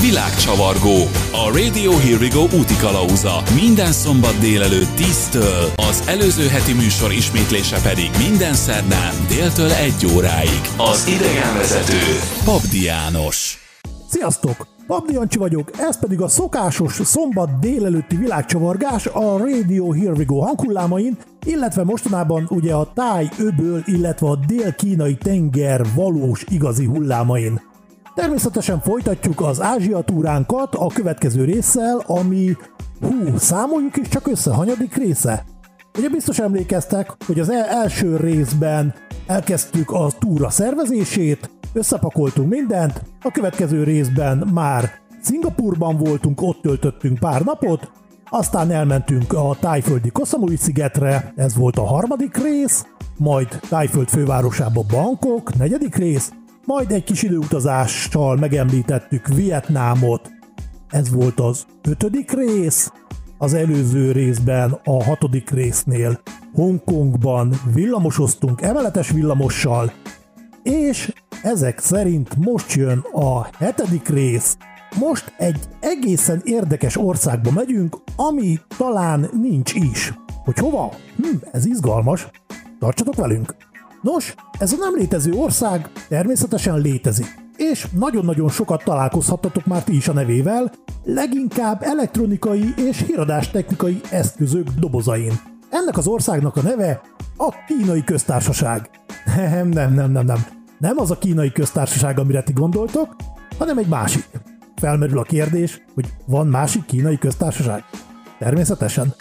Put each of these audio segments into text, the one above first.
Világcsavargó. A Radio Here We Go úti kalauza. Minden szombat délelőtt 10-től, az előző heti műsor ismétlése pedig minden szerdán déltől 1 óráig. Az idegenvezető Pabdi János. Sziasztok! Pabdi Jancsi vagyok, ez pedig a szokásos szombat délelőtti világcsavargás a Radio Here We Go hanghullámain, illetve mostanában ugye a táj öböl, illetve a dél-kínai tenger valós igazi hullámain. Természetesen folytatjuk az Ázsia túránkat a következő résszel, ami, hú, számoljuk is csak össze, hanyadik része? Ugye biztos emlékeztek, hogy az el- első részben elkezdtük a túra szervezését, összepakoltunk mindent, a következő részben már Szingapurban voltunk, ott töltöttünk pár napot, aztán elmentünk a tájföldi Koszamui szigetre, ez volt a harmadik rész, majd Tájföld fővárosába Bangkok, negyedik rész, majd egy kis időutazással megemlítettük Vietnámot, ez volt az ötödik rész, az előző részben, a hatodik résznél Hongkongban villamosoztunk emeletes villamossal, és ezek szerint most jön a hetedik rész. Most egy egészen érdekes országba megyünk, ami talán nincs is. Hogy hova? Hm, ez izgalmas. Tartsatok velünk! Nos, ez a nem létező ország természetesen létezik, és nagyon-nagyon sokat találkozhattatok már ti is a nevével, leginkább elektronikai és híradástechnikai eszközök dobozain. Ennek az országnak a neve a Kínai Köztársaság. Nem, nem, nem, nem, nem. Nem az a Kínai Köztársaság, amire ti gondoltok, hanem egy másik. Felmerül a kérdés, hogy van másik Kínai Köztársaság? Természetesen.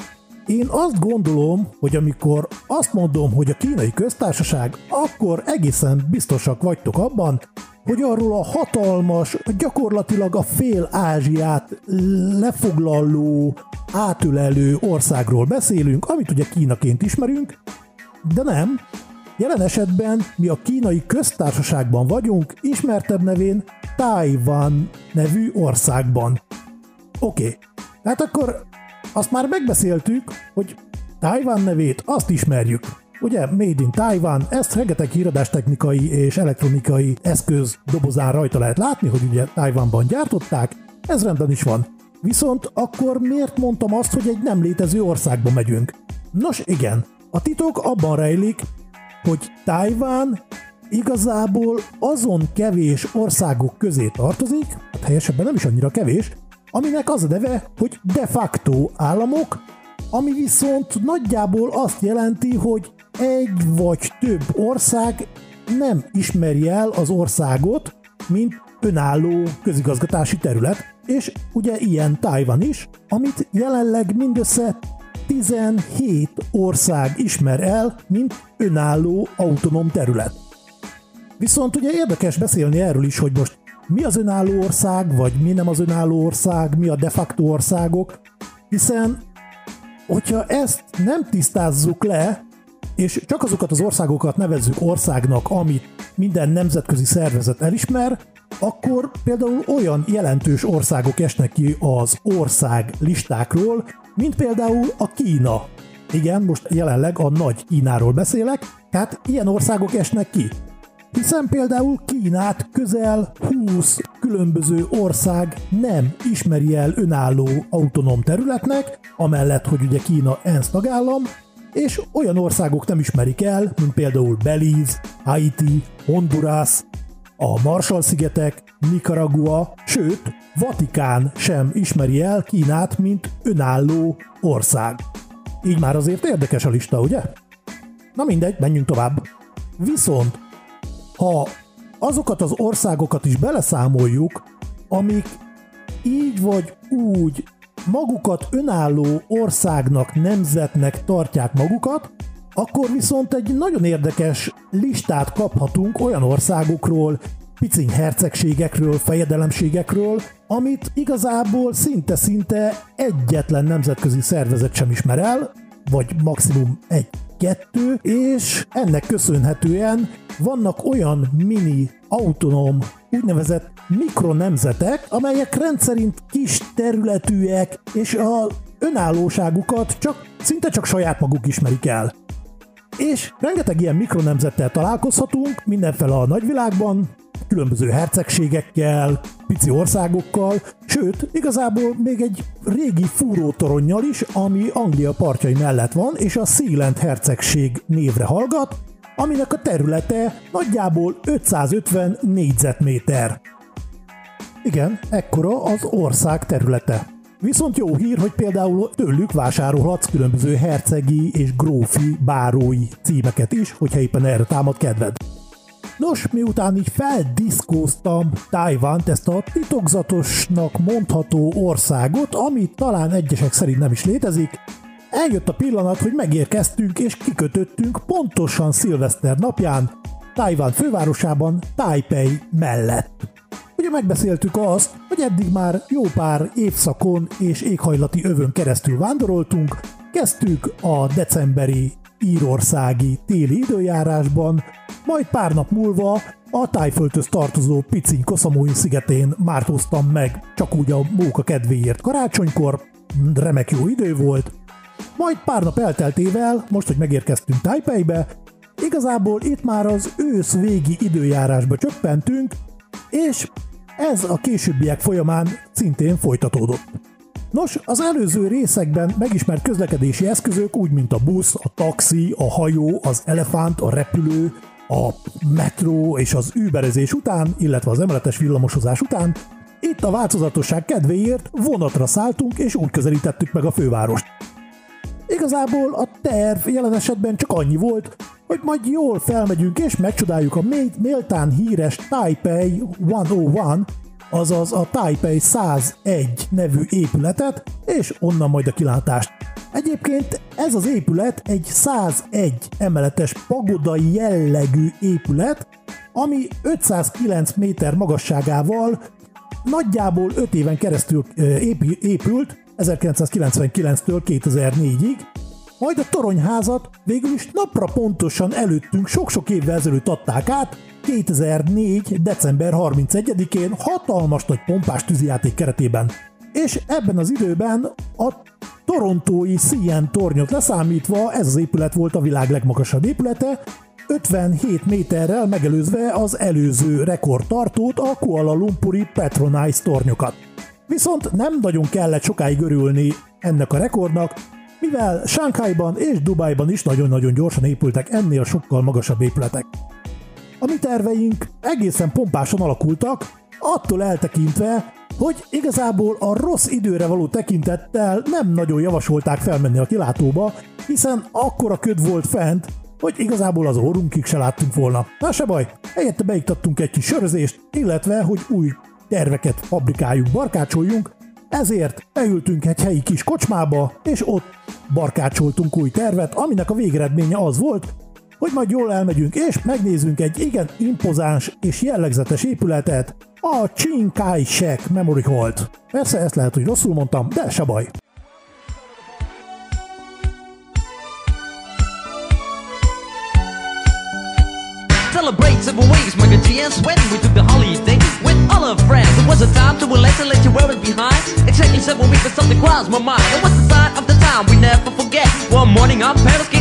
Én azt gondolom, hogy amikor azt mondom, hogy a kínai köztársaság, akkor egészen biztosak vagytok abban, hogy arról a hatalmas, gyakorlatilag a fél Ázsiát lefoglaló, átölelő országról beszélünk, amit ugye Kínaként ismerünk, de nem. Jelen esetben mi a kínai köztársaságban vagyunk, ismertebb nevén Taiwan nevű országban. Oké, okay. tehát akkor azt már megbeszéltük, hogy Taiwan nevét azt ismerjük. Ugye, Made in Taiwan, ezt rengeteg híradástechnikai és elektronikai eszköz dobozán rajta lehet látni, hogy ugye Taiwanban gyártották, ez rendben is van. Viszont akkor miért mondtam azt, hogy egy nem létező országba megyünk? Nos igen, a titok abban rejlik, hogy Taiwan igazából azon kevés országok közé tartozik, hát helyesebben nem is annyira kevés, aminek az a neve, hogy de facto államok, ami viszont nagyjából azt jelenti, hogy egy vagy több ország nem ismeri el az országot, mint önálló közigazgatási terület, és ugye ilyen Taiwan is, amit jelenleg mindössze 17 ország ismer el, mint önálló autonóm terület. Viszont ugye érdekes beszélni erről is, hogy most mi az önálló ország, vagy mi nem az önálló ország, mi a de facto országok, hiszen hogyha ezt nem tisztázzuk le, és csak azokat az országokat nevezzük országnak, amit minden nemzetközi szervezet elismer, akkor például olyan jelentős országok esnek ki az ország listákról, mint például a Kína. Igen, most jelenleg a nagy Kínáról beszélek, tehát ilyen országok esnek ki hiszen például Kínát közel 20 különböző ország nem ismeri el önálló autonóm területnek, amellett, hogy ugye Kína ENSZ tagállam, és olyan országok nem ismerik el, mint például Belize, Haiti, Honduras, a Marshall-szigetek, Nicaragua, sőt, Vatikán sem ismeri el Kínát, mint önálló ország. Így már azért érdekes a lista, ugye? Na mindegy, menjünk tovább. Viszont ha azokat az országokat is beleszámoljuk, amik így vagy úgy magukat önálló országnak, nemzetnek tartják magukat, akkor viszont egy nagyon érdekes listát kaphatunk olyan országokról, piciny hercegségekről, fejedelemségekről, amit igazából szinte-szinte egyetlen nemzetközi szervezet sem ismer el, vagy maximum egy kettő, és ennek köszönhetően vannak olyan mini autonóm úgynevezett mikronemzetek, amelyek rendszerint kis területűek, és a önállóságukat csak szinte csak saját maguk ismerik el. És rengeteg ilyen mikronemzettel találkozhatunk mindenfele a nagyvilágban, különböző hercegségekkel, pici országokkal, sőt, igazából még egy régi fúrótoronnyal is, ami Anglia partjai mellett van, és a Sealand hercegség névre hallgat, aminek a területe nagyjából 550 négyzetméter. Igen, ekkora az ország területe. Viszont jó hír, hogy például tőlük vásárolhatsz különböző hercegi és grófi bárói címeket is, hogyha éppen erre támad kedved. Nos, miután így feldiszkóztam Tájvánt, ezt a titokzatosnak mondható országot, ami talán egyesek szerint nem is létezik, eljött a pillanat, hogy megérkeztünk és kikötöttünk pontosan szilveszter napján Tájván fővárosában, Taipei mellett. Ugye megbeszéltük azt, hogy eddig már jó pár évszakon és éghajlati övön keresztül vándoroltunk, kezdtük a decemberi írországi téli időjárásban, majd pár nap múlva a tájföldhöz tartozó piciny Koszamói szigetén mártóztam meg, csak úgy a móka kedvéért karácsonykor, remek jó idő volt, majd pár nap elteltével, most, hogy megérkeztünk Taipeibe, igazából itt már az ősz végi időjárásba csöppentünk, és ez a későbbiek folyamán szintén folytatódott. Nos, az előző részekben megismert közlekedési eszközök úgy, mint a busz, a taxi, a hajó, az elefánt, a repülő, a metró és az überezés után, illetve az emeletes villamosozás után, itt a változatosság kedvéért vonatra szálltunk és úgy közelítettük meg a fővárost. Igazából a terv jelen esetben csak annyi volt, hogy majd jól felmegyünk és megcsodáljuk a méltán híres Taipei 101, azaz a Taipei 101 nevű épületet, és onnan majd a kilátást. Egyébként ez az épület egy 101 emeletes pagoda jellegű épület, ami 509 méter magasságával nagyjából 5 éven keresztül épült, 1999-től 2004-ig, majd a toronyházat végül is napra pontosan előttünk sok-sok évvel ezelőtt adták át, 2004. december 31-én hatalmas nagy pompás tűzijáték keretében. És ebben az időben a torontói CN tornyot leszámítva ez az épület volt a világ legmagasabb épülete, 57 méterrel megelőzve az előző rekordtartót, a Kuala Lumpuri Petronice tornyokat. Viszont nem nagyon kellett sokáig örülni ennek a rekordnak, mivel Sánkhájban és Dubájban is nagyon-nagyon gyorsan épültek ennél sokkal magasabb épületek. A mi terveink egészen pompásan alakultak, attól eltekintve, hogy igazából a rossz időre való tekintettel nem nagyon javasolták felmenni a kilátóba, hiszen akkora köd volt fent, hogy igazából az órunkig se láttunk volna. Na se baj, helyette beiktattunk egy kis sörözést, illetve, hogy új terveket fabrikáljuk, barkácsoljunk, ezért beültünk egy helyi kis kocsmába, és ott barkácsoltunk új tervet, aminek a végeredménye az volt, hogy majd jól elmegyünk és megnézzünk egy igen impozáns és jellegzetes épületet, a Chiang Kai-shek Memory Hall-t. Persze ezt lehet, hogy rosszul mondtam, de se baj. Celebrate several ways, my good GS, when we took the holiday all our friends. It was a time to relax and let you wear it behind. Exactly seven weeks, but something crossed my mind. It was the sign of the time we never forget. One morning, our parents kicked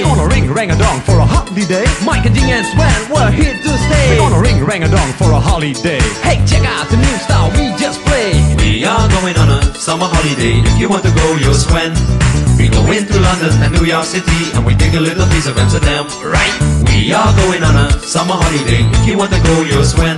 We gonna ring rang a dong for a holiday. Mike and Ding and Sven, we're here to stay. We're gonna ring rang a dong for a holiday. Hey, check out the new style we just played. We are going on a summer holiday. If you want to go, you'll swim. We go into London and New York City and we take a little piece of Amsterdam, right? We are going on a summer holiday. If you want to go, you'll swim.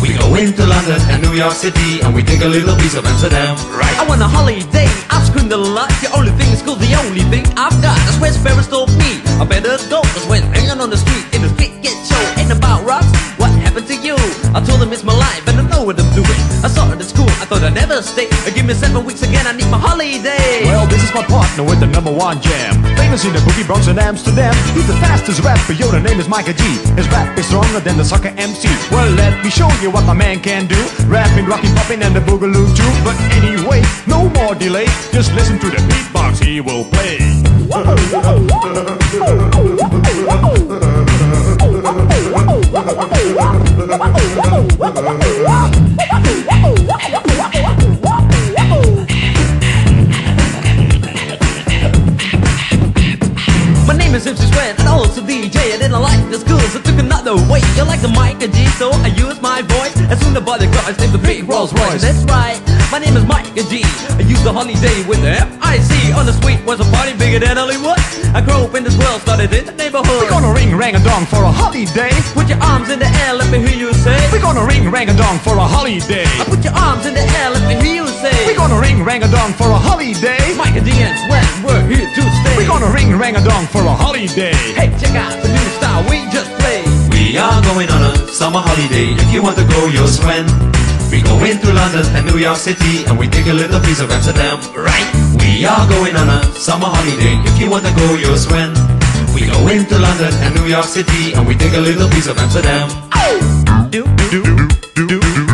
We go into London and New York City and we take a little piece of Amsterdam. Right. I want a holiday. I've screamed a lot. The only thing is cool. The only thing I've got. That's where Ferris told me. I better go. Cause when hanging on the street in the street get show ain't about rocks. What happened to you? I told him it's my life and I know what I'm doing. I saw it at school. I never stay. Give me seven weeks again. I need my holiday. Well, this is my partner with the number one jam. Famous in the boogie Bronx and Amsterdam. He's the fastest rapper, yo, the name is Micah G. His rap is stronger than the soccer MC. Well, let me show you what my man can do. Rapping, rocking, popping, and the boogaloo too. But anyway, no more delay. Just listen to the beatbox he will play. Name is and also oh, DJ. I didn't like the schools, I took another way. You like the Micah G, so I use my voice. As soon as the cars named the big Rolls Royce. That's right, my name is Micah G. I use the holiday with the F-I-C. On the street was a party bigger than Hollywood. I grew up in this world, started in the neighborhood. We're gonna ring rang a dong for a holiday. Put your arms in the air, let me hear you say. We're gonna ring rang a dong for a holiday. I put your arms in the air, let me hear you say. We're gonna ring rang a dong for a holiday. Micah G and Sweat, we're here to stay. We're gonna ring rang a dong for a holiday. Hey, check out the new style we just played. We are going on a summer holiday. If you want to go, you'll swim. We go into London and New York City and we take a little piece of Amsterdam. Right. We are going on a summer holiday. If you want to go, you'll swim. We go into London and New York City and we take a little piece of Amsterdam. Oh. Do, do, do, do, do, do,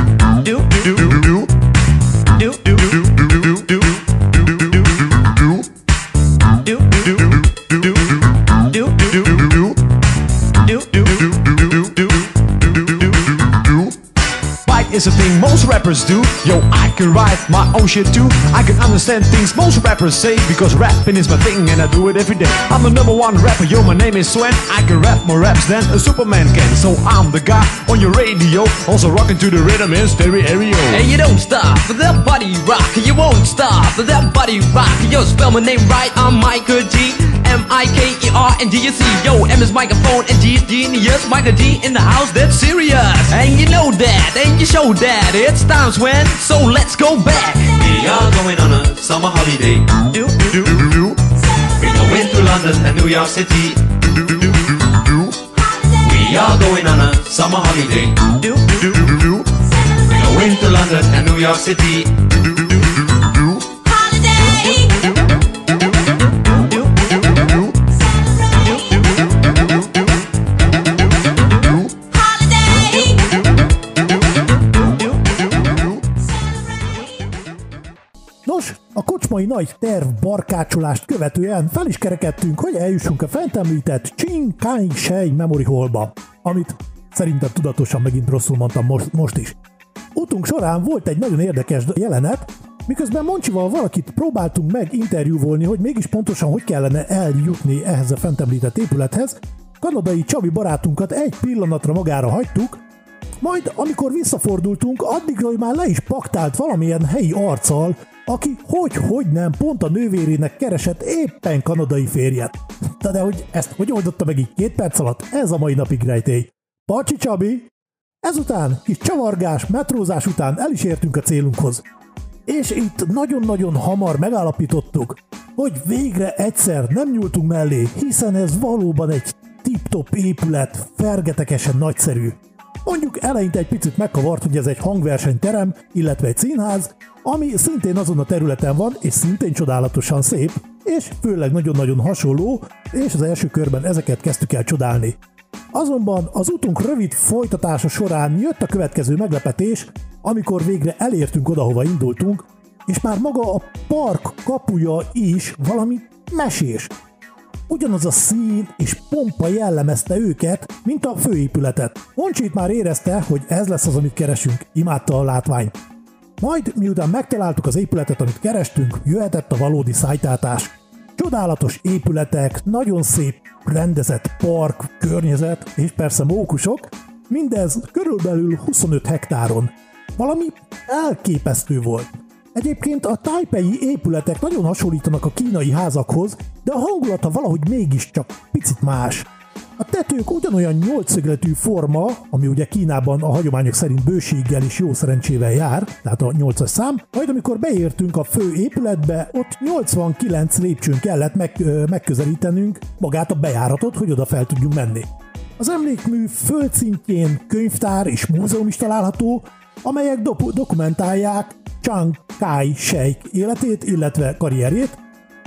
thing most rappers do. Yo, I can write my own shit too. I can understand things most rappers say because rapping is my thing and I do it every day. I'm the number one rapper, yo, my name is Swen. I can rap more raps than a Superman can. So I'm the guy on your radio, also rocking to the rhythm in stereo. And you don't stop for that body rock. You won't stop that body rock. Yo, spell my name right. I'm Micah G. M I K E R and D S E. Yo, M is microphone and G is genius. Micah G in the house, that's serious. And you know that, and you show that. It's times when, so let's go back. We are going on a summer holiday. Do, Do, do, We go into London and New York City. We are going on a summer holiday. We go into London and New York City. Kocsmai nagy terv barkácsolást követően fel is kerekedtünk, hogy eljussunk a fent említett Ching Kai Shei Memory Hallba, amit szerintem tudatosan megint rosszul mondtam most, most is. Utunk során volt egy nagyon érdekes jelenet, miközben Moncsival valakit próbáltunk meg interjúvolni, hogy mégis pontosan hogy kellene eljutni ehhez a fent említett épülethez, kanadai Csabi barátunkat egy pillanatra magára hagytuk, majd, amikor visszafordultunk, addigra ő már le is paktált valamilyen helyi arccal, aki hogy-hogy nem pont a nővérének keresett éppen kanadai férjet. Na de hogy ezt hogy oldotta meg így két perc alatt? Ez a mai napig rejtély. Pacsi Csabi! Ezután, kis csavargás, metrózás után el is értünk a célunkhoz. És itt nagyon-nagyon hamar megállapítottuk, hogy végre egyszer nem nyúltunk mellé, hiszen ez valóban egy tip-top épület, fergetegesen nagyszerű. Mondjuk eleinte egy picit megkavart, hogy ez egy hangversenyterem, illetve egy színház, ami szintén azon a területen van, és szintén csodálatosan szép, és főleg nagyon-nagyon hasonló, és az első körben ezeket kezdtük el csodálni. Azonban az utunk rövid folytatása során jött a következő meglepetés, amikor végre elértünk oda, hova indultunk, és már maga a park kapuja is valami mesés. Ugyanaz a szín és pompa jellemezte őket, mint a főépületet. Moncsit már érezte, hogy ez lesz az, amit keresünk. Imádta a látvány. Majd, miután megtaláltuk az épületet, amit kerestünk, jöhetett a valódi szájtátás. Csodálatos épületek, nagyon szép rendezett park, környezet, és persze mókusok, mindez körülbelül 25 hektáron. Valami elképesztő volt. Egyébként a tájpei épületek nagyon hasonlítanak a kínai házakhoz, de a hangulata valahogy mégiscsak picit más. A tetők ugyanolyan nyolcszögletű forma, ami ugye Kínában a hagyományok szerint bőséggel és jó szerencsével jár, tehát a 8-as szám, majd amikor beértünk a fő épületbe, ott 89 lépcsőn kellett meg, ö, megközelítenünk magát a bejáratot, hogy oda fel tudjunk menni. Az emlékmű földszintjén könyvtár és múzeum is található, amelyek do- dokumentálják Chiang Kai-shek életét, illetve karrierjét,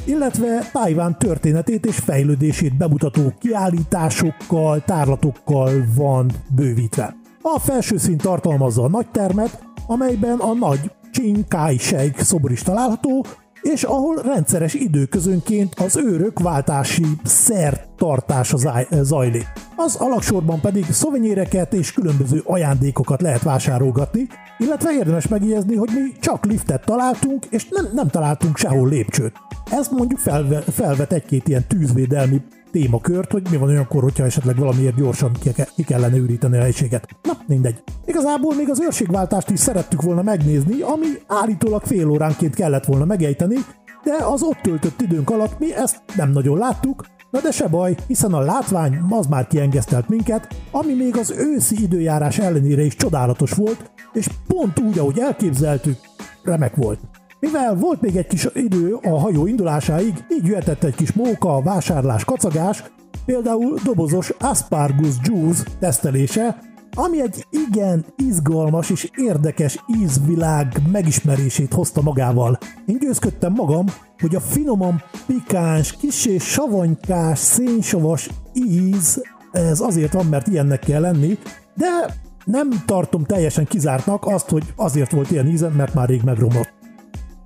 illetve Tájván történetét és fejlődését bemutató kiállításokkal, tárlatokkal van bővítve. A felső szint tartalmazza a nagy termet, amelyben a nagy Chiang Kai-shek szobor is található, és ahol rendszeres időközönként az őrök váltási szertartása záj- zajlik. Az alaksorban pedig szovenyéreket és különböző ajándékokat lehet vásárolgatni, illetve érdemes megjegyezni, hogy mi csak liftet találtunk, és nem, nem találtunk sehol lépcsőt. Ez mondjuk felve, felvet egy-két ilyen tűzvédelmi témakört, hogy mi van olyankor, hogyha esetleg valamiért gyorsan ki, ke- ki kellene üríteni a helységet. Na, mindegy. Igazából még az őrségváltást is szerettük volna megnézni, ami állítólag fél óránként kellett volna megejteni, de az ott töltött időnk alatt mi ezt nem nagyon láttuk, Na de se baj, hiszen a látvány az már kiengesztelt minket, ami még az őszi időjárás ellenére is csodálatos volt, és pont úgy, ahogy elképzeltük, remek volt. Mivel volt még egy kis idő a hajó indulásáig, így jöhetett egy kis móka, vásárlás, kacagás, például dobozos aspargus juice tesztelése, ami egy igen izgalmas és érdekes ízvilág megismerését hozta magával. Én győzködtem magam, hogy a finoman pikáns, kisé savanykás, szénsavas íz, ez azért van, mert ilyennek kell lenni, de nem tartom teljesen kizártnak azt, hogy azért volt ilyen íze, mert már rég megromlott.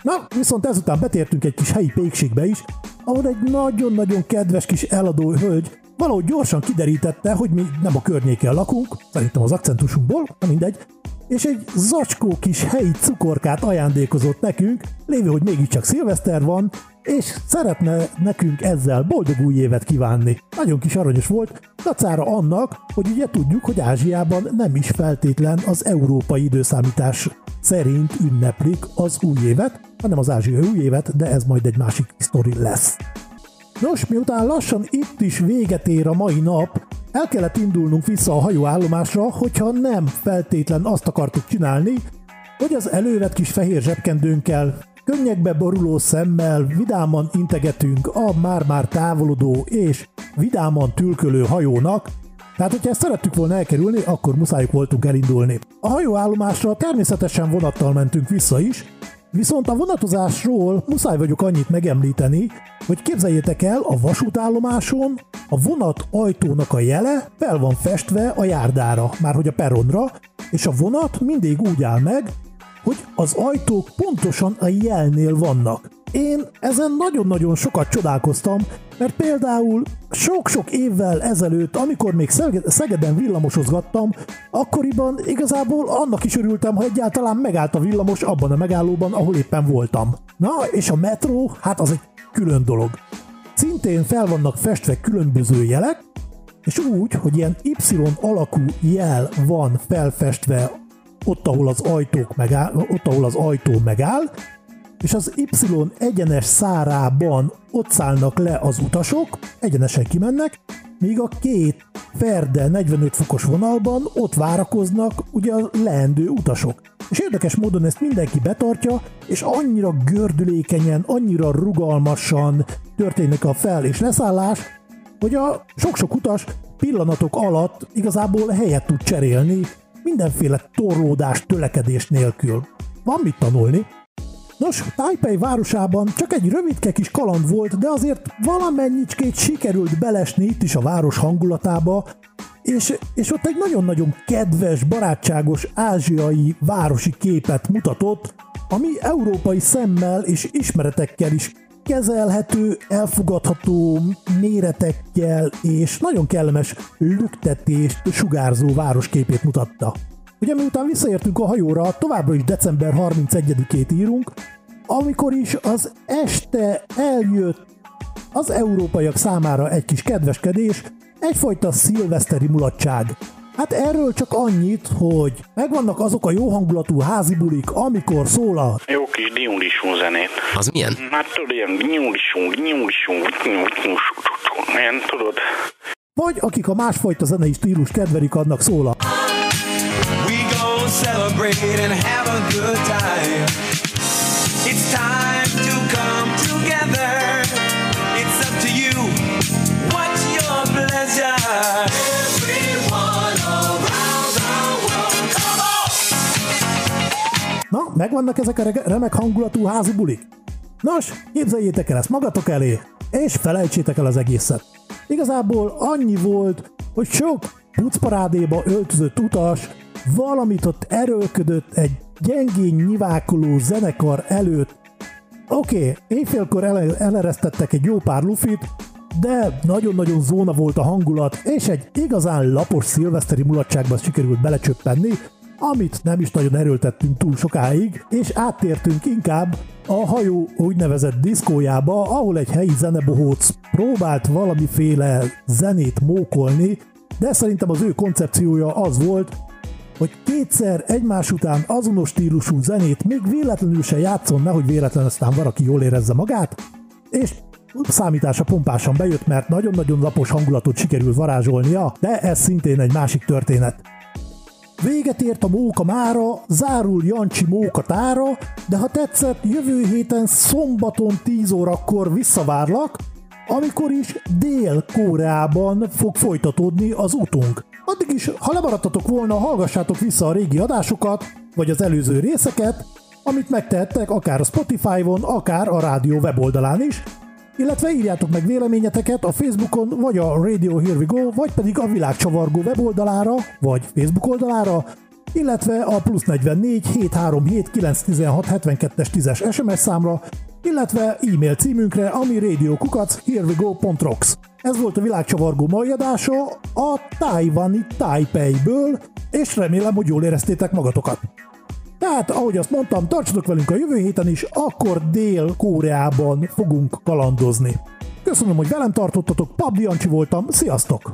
Na, viszont ezután betértünk egy kis helyi pékségbe is, ahol egy nagyon-nagyon kedves kis eladó hölgy valahogy gyorsan kiderítette, hogy mi nem a környéken lakunk, szerintem az akcentusunkból, na mindegy, és egy zacskó kis helyi cukorkát ajándékozott nekünk, lévő, hogy mégiscsak szilveszter van, és szeretne nekünk ezzel boldog új évet kívánni. Nagyon kis aranyos volt, dacára annak, hogy ugye tudjuk, hogy Ázsiában nem is feltétlen az európai időszámítás szerint ünneplik az új évet, hanem az ázsiai új évet, de ez majd egy másik sztori lesz. Nos, miután lassan itt is véget ér a mai nap, el kellett indulnunk vissza a hajóállomásra, hogyha nem feltétlen azt akartuk csinálni, hogy az elővet kis fehér zsebkendőnkkel, könnyekbe boruló szemmel vidáman integetünk a már-már távolodó és vidáman tülkölő hajónak, tehát, hogyha ezt szerettük volna elkerülni, akkor muszájuk voltunk elindulni. A hajóállomásra természetesen vonattal mentünk vissza is, Viszont a vonatozásról muszáj vagyok annyit megemlíteni, hogy képzeljétek el, a vasútállomáson a vonat ajtónak a jele fel van festve a járdára, már hogy a peronra, és a vonat mindig úgy áll meg, hogy az ajtók pontosan a jelnél vannak. Én ezen nagyon-nagyon sokat csodálkoztam, mert például sok-sok évvel ezelőtt, amikor még Szege- Szegeden villamosozgattam, akkoriban igazából annak is örültem, ha egyáltalán megállt a villamos abban a megállóban, ahol éppen voltam. Na, és a metró, hát az egy külön dolog. Szintén fel vannak festve különböző jelek, és úgy, hogy ilyen Y alakú jel van felfestve ott, ahol az ajtók megáll, ott, ahol az ajtó megáll, és az Y egyenes szárában ott szállnak le az utasok, egyenesen kimennek, míg a két ferde 45 fokos vonalban ott várakoznak ugye a leendő utasok. És érdekes módon ezt mindenki betartja, és annyira gördülékenyen, annyira rugalmasan történik a fel- és leszállás, hogy a sok-sok utas pillanatok alatt igazából helyet tud cserélni mindenféle torlódás, tölekedés nélkül. Van mit tanulni. Nos, Taipei városában csak egy rövidke kis kaland volt, de azért valamennyicskét sikerült belesni itt is a város hangulatába, és, és ott egy nagyon-nagyon kedves, barátságos ázsiai városi képet mutatott, ami európai szemmel és ismeretekkel is kezelhető, elfogadható méretekkel és nagyon kellemes lüktetést sugárzó városképét mutatta. Ugye miután visszaértünk a hajóra, továbbra is december 31-ét írunk, amikor is az este eljött az európaiak számára egy kis kedveskedés, egyfajta szilveszteri mulatság. Hát erről csak annyit, hogy megvannak azok a jó hangulatú házi bulik, amikor szól a Jó kis diulisú zenét. Az milyen? Hát tudod, ilyen diulisú, diulisú, ilyen tudod, vagy akik a másfajta zenei stílus kedvelik, annak szól a We gon' celebrate and have a good time. Megvannak ezek a remek hangulatú házi bulik? Nos, képzeljétek el ezt magatok elé, és felejtsétek el az egészet. Igazából annyi volt, hogy sok pucparádéba öltözött utas valamit ott erőlködött egy gyengén nyivákoló zenekar előtt. Oké, okay, éjfélkor ele- eleresztettek egy jó pár lufit, de nagyon-nagyon zóna volt a hangulat, és egy igazán lapos szilveszteri mulatságba sikerült belecsöppenni, amit nem is nagyon erőltettünk túl sokáig, és áttértünk inkább a hajó úgynevezett diszkójába, ahol egy helyi zenebohóc próbált valamiféle zenét mókolni, de szerintem az ő koncepciója az volt, hogy kétszer egymás után azonos stílusú zenét még véletlenül se játszon, nehogy véletlen aztán valaki jól érezze magát, és számítása pompásan bejött, mert nagyon-nagyon lapos hangulatot sikerül varázsolnia, de ez szintén egy másik történet. Véget ért a móka mára, zárul Jancsi móka tára, de ha tetszett, jövő héten szombaton 10 órakor visszavárlak, amikor is Dél-Koreában fog folytatódni az utunk. Addig is, ha lemaradtatok volna, hallgassátok vissza a régi adásokat, vagy az előző részeket, amit megtehettek akár a Spotify-on, akár a rádió weboldalán is, illetve írjátok meg véleményeteket a Facebookon, vagy a Radio Here We Go, vagy pedig a Világcsavargó weboldalára, vagy Facebook oldalára, illetve a plusz 44 737 916 72-es 10-es SMS számra, illetve e-mail címünkre, ami radiokukac herewego.rocks. Ez volt a világcsavargó mai adása a Taiwani Taipei-ből, és remélem, hogy jól éreztétek magatokat. Tehát, ahogy azt mondtam, tartsatok velünk a jövő héten is, akkor Dél-Koreában fogunk kalandozni. Köszönöm, hogy velem tartottatok, Pabdi Jancsi voltam, sziasztok!